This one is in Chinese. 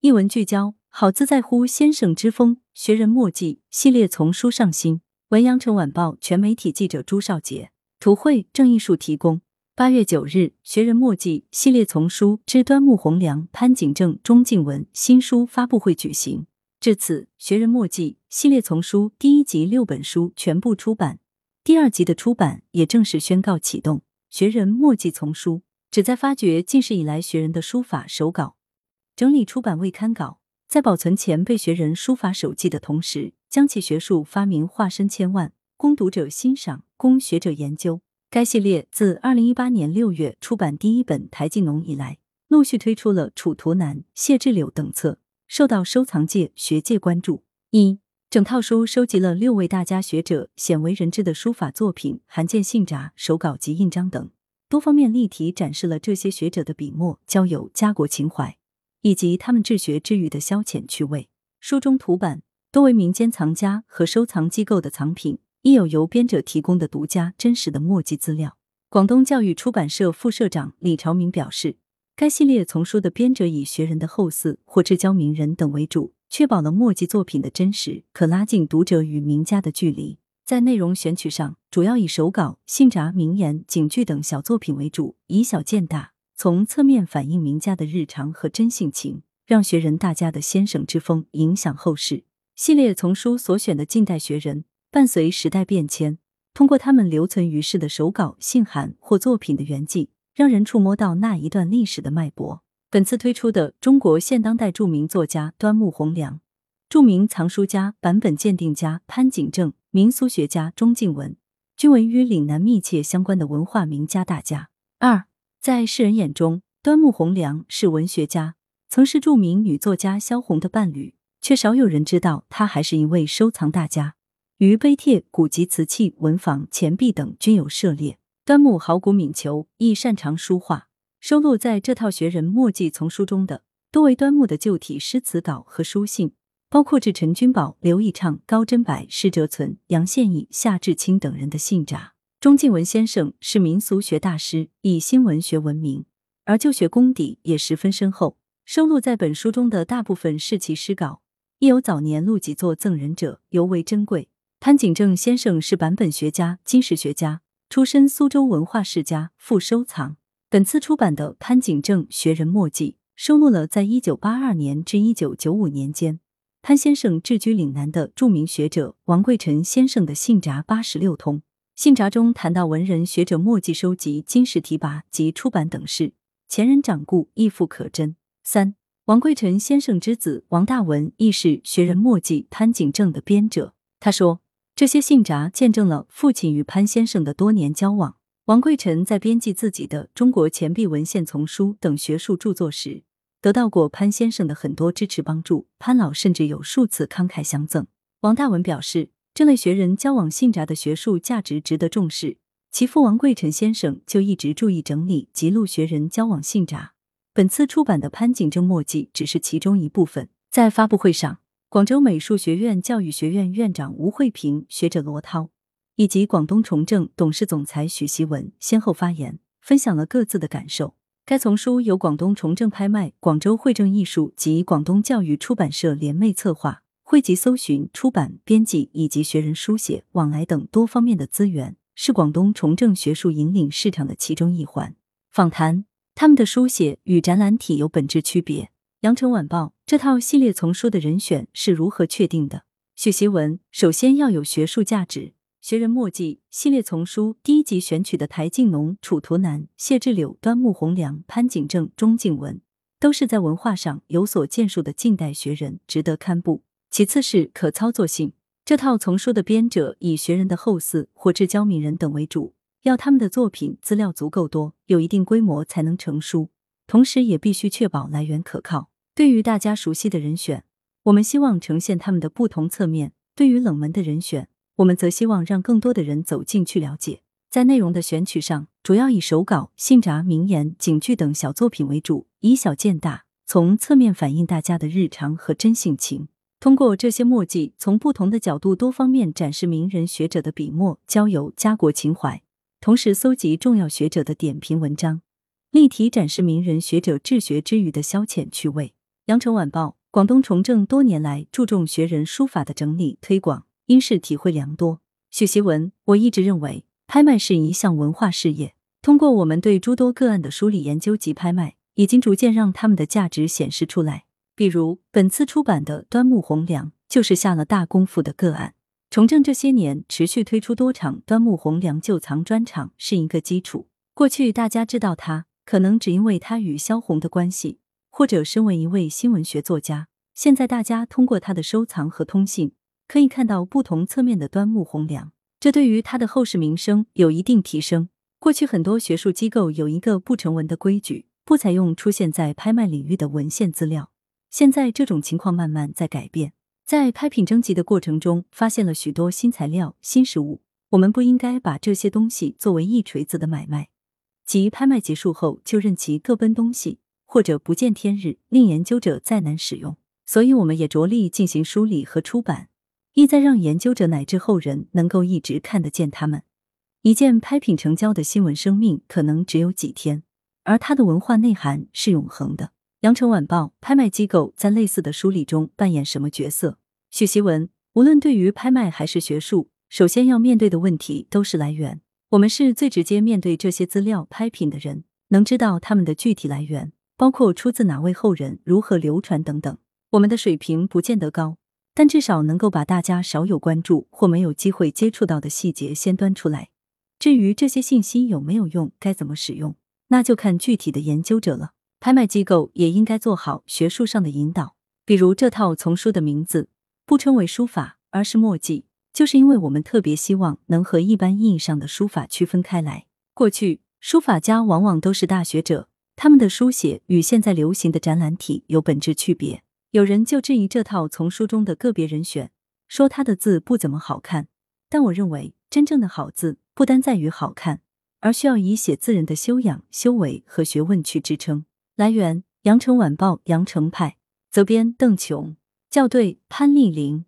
一文聚焦，好自在乎先生之风，学人墨迹系列丛书上新。文阳城晚报全媒体记者朱少杰，图绘郑艺术提供。八月九日，学人墨迹系列丛书之端木蕻良、潘景正、钟敬文新书发布会举行。至此，学人墨迹系列丛书第一集六本书全部出版，第二集的出版也正式宣告启动。学人墨迹丛书旨在发掘近世以来学人的书法手稿。整理出版未刊稿，在保存前辈学人书法手迹的同时，将其学术发明化身千万，供读者欣赏，供学者研究。该系列自二零一八年六月出版第一本《台静农》以来，陆续推出了《楚图南》《谢志柳》等册，受到收藏界、学界关注。一整套书收集了六位大家学者鲜为人知的书法作品、函件信札、手稿及印章等，多方面立体展示了这些学者的笔墨，交友家国情怀。以及他们治学之余的消遣趣味。书中图版多为民间藏家和收藏机构的藏品，亦有由编者提供的独家真实的墨迹资料。广东教育出版社副社长李朝明表示，该系列丛书的编者以学人的后嗣或至交名人等为主，确保了墨迹作品的真实，可拉近读者与名家的距离。在内容选取上，主要以手稿、信札、名言、警句等小作品为主，以小见大。从侧面反映名家的日常和真性情，让学人大家的先生之风影响后世。系列丛书所选的近代学人，伴随时代变迁，通过他们留存于世的手稿、信函或作品的原迹，让人触摸到那一段历史的脉搏。本次推出的中国现当代著名作家端木蕻良、著名藏书家、版本鉴定家潘景正、民俗学家钟敬文，均为与岭南密切相关的文化名家大家。二。在世人眼中，端木蕻良是文学家，曾是著名女作家萧红的伴侣，却少有人知道他还是一位收藏大家，于碑帖、古籍、瓷器、文房、钱币等均有涉猎。端木好古敏求，亦擅长书画。收录在这套学人墨迹丛书中的，多为端木的旧体诗词稿和书信，包括致陈君宝、刘以畅、高贞柏、施哲存、杨宪益、夏志清等人的信札。钟敬文先生是民俗学大师，以新文学闻名，而旧学功底也十分深厚。收录在本书中的大部分是其诗稿，亦有早年录几作赠人者，尤为珍贵。潘景正先生是版本学家、金石学家，出身苏州文化世家，富收藏。本次出版的《潘景正学人墨迹》，收录了在一九八二年至一九九五年间，潘先生置居岭南的著名学者王贵臣先生的信札八十六通。信札中谈到文人学者墨迹收集、金石提拔及出版等事，前人掌故，亦复可真。三王贵臣先生之子王大文亦是学人墨迹潘景正的编者。他说，这些信札见证了父亲与潘先生的多年交往。王贵臣在编辑自己的《中国钱币文献丛书》等学术著作时，得到过潘先生的很多支持帮助，潘老甚至有数次慷慨相赠。王大文表示。这类学人交往信札的学术价值值得重视，其父王贵臣先生就一直注意整理及录学人交往信札。本次出版的潘景正墨迹只是其中一部分。在发布会上，广州美术学院教育学院院长吴慧平、学者罗涛以及广东重政董事总裁许习文先后发言，分享了各自的感受。该丛书由广东重政拍卖、广州汇正艺术及广东教育出版社联袂策划。汇集搜寻、出版、编辑以及学人书写往来等多方面的资源，是广东重政学术引领市场的其中一环。访谈他们的书写与展览体有本质区别。羊城晚报这套系列丛书的人选是如何确定的？许习文首先要有学术价值。学人墨迹系列丛书第一集选取的台静农、楚图南、谢志柳、端木蕻良、潘景正、钟敬文，都是在文化上有所建树的近代学人，值得刊布。其次是可操作性。这套丛书的编者以学人的后嗣或至交名人等为主，要他们的作品资料足够多，有一定规模才能成书。同时，也必须确保来源可靠。对于大家熟悉的人选，我们希望呈现他们的不同侧面；对于冷门的人选，我们则希望让更多的人走进去了解。在内容的选取上，主要以手稿、信札、名言、警句等小作品为主，以小见大，从侧面反映大家的日常和真性情。通过这些墨迹，从不同的角度、多方面展示名人学者的笔墨，交游家国情怀；同时搜集重要学者的点评文章，立体展示名人学者治学之余的消遣趣味。羊城晚报，广东崇正多年来注重学人书法的整理推广，因是体会良多。许习文，我一直认为，拍卖是一项文化事业。通过我们对诸多个案的梳理研究及拍卖，已经逐渐让他们的价值显示出来。比如本次出版的《端木蕻良》，就是下了大功夫的个案。崇正这些年持续推出多场端木蕻良旧藏专场，是一个基础。过去大家知道他，可能只因为他与萧红的关系，或者身为一位新闻学作家。现在大家通过他的收藏和通信，可以看到不同侧面的端木蕻良，这对于他的后世名声有一定提升。过去很多学术机构有一个不成文的规矩，不采用出现在拍卖领域的文献资料。现在这种情况慢慢在改变。在拍品征集的过程中，发现了许多新材料、新实物。我们不应该把这些东西作为一锤子的买卖，即拍卖结束后就任其各奔东西，或者不见天日，令研究者再难使用。所以，我们也着力进行梳理和出版，意在让研究者乃至后人能够一直看得见他们。一件拍品成交的新闻，生命可能只有几天，而它的文化内涵是永恒的。羊城晚报拍卖机构在类似的梳理中扮演什么角色？许习文，无论对于拍卖还是学术，首先要面对的问题都是来源。我们是最直接面对这些资料拍品的人，能知道他们的具体来源，包括出自哪位后人、如何流传等等。我们的水平不见得高，但至少能够把大家少有关注或没有机会接触到的细节先端出来。至于这些信息有没有用，该怎么使用，那就看具体的研究者了。拍卖机构也应该做好学术上的引导，比如这套丛书的名字不称为书法，而是墨迹，就是因为我们特别希望能和一般意义上的书法区分开来。过去书法家往往都是大学者，他们的书写与现在流行的展览体有本质区别。有人就质疑这套丛书中的个别人选，说他的字不怎么好看。但我认为，真正的好字不单在于好看，而需要以写字人的修养、修为和学问去支撑。来源：羊城晚报羊城派，责编：邓琼，校对：潘丽玲。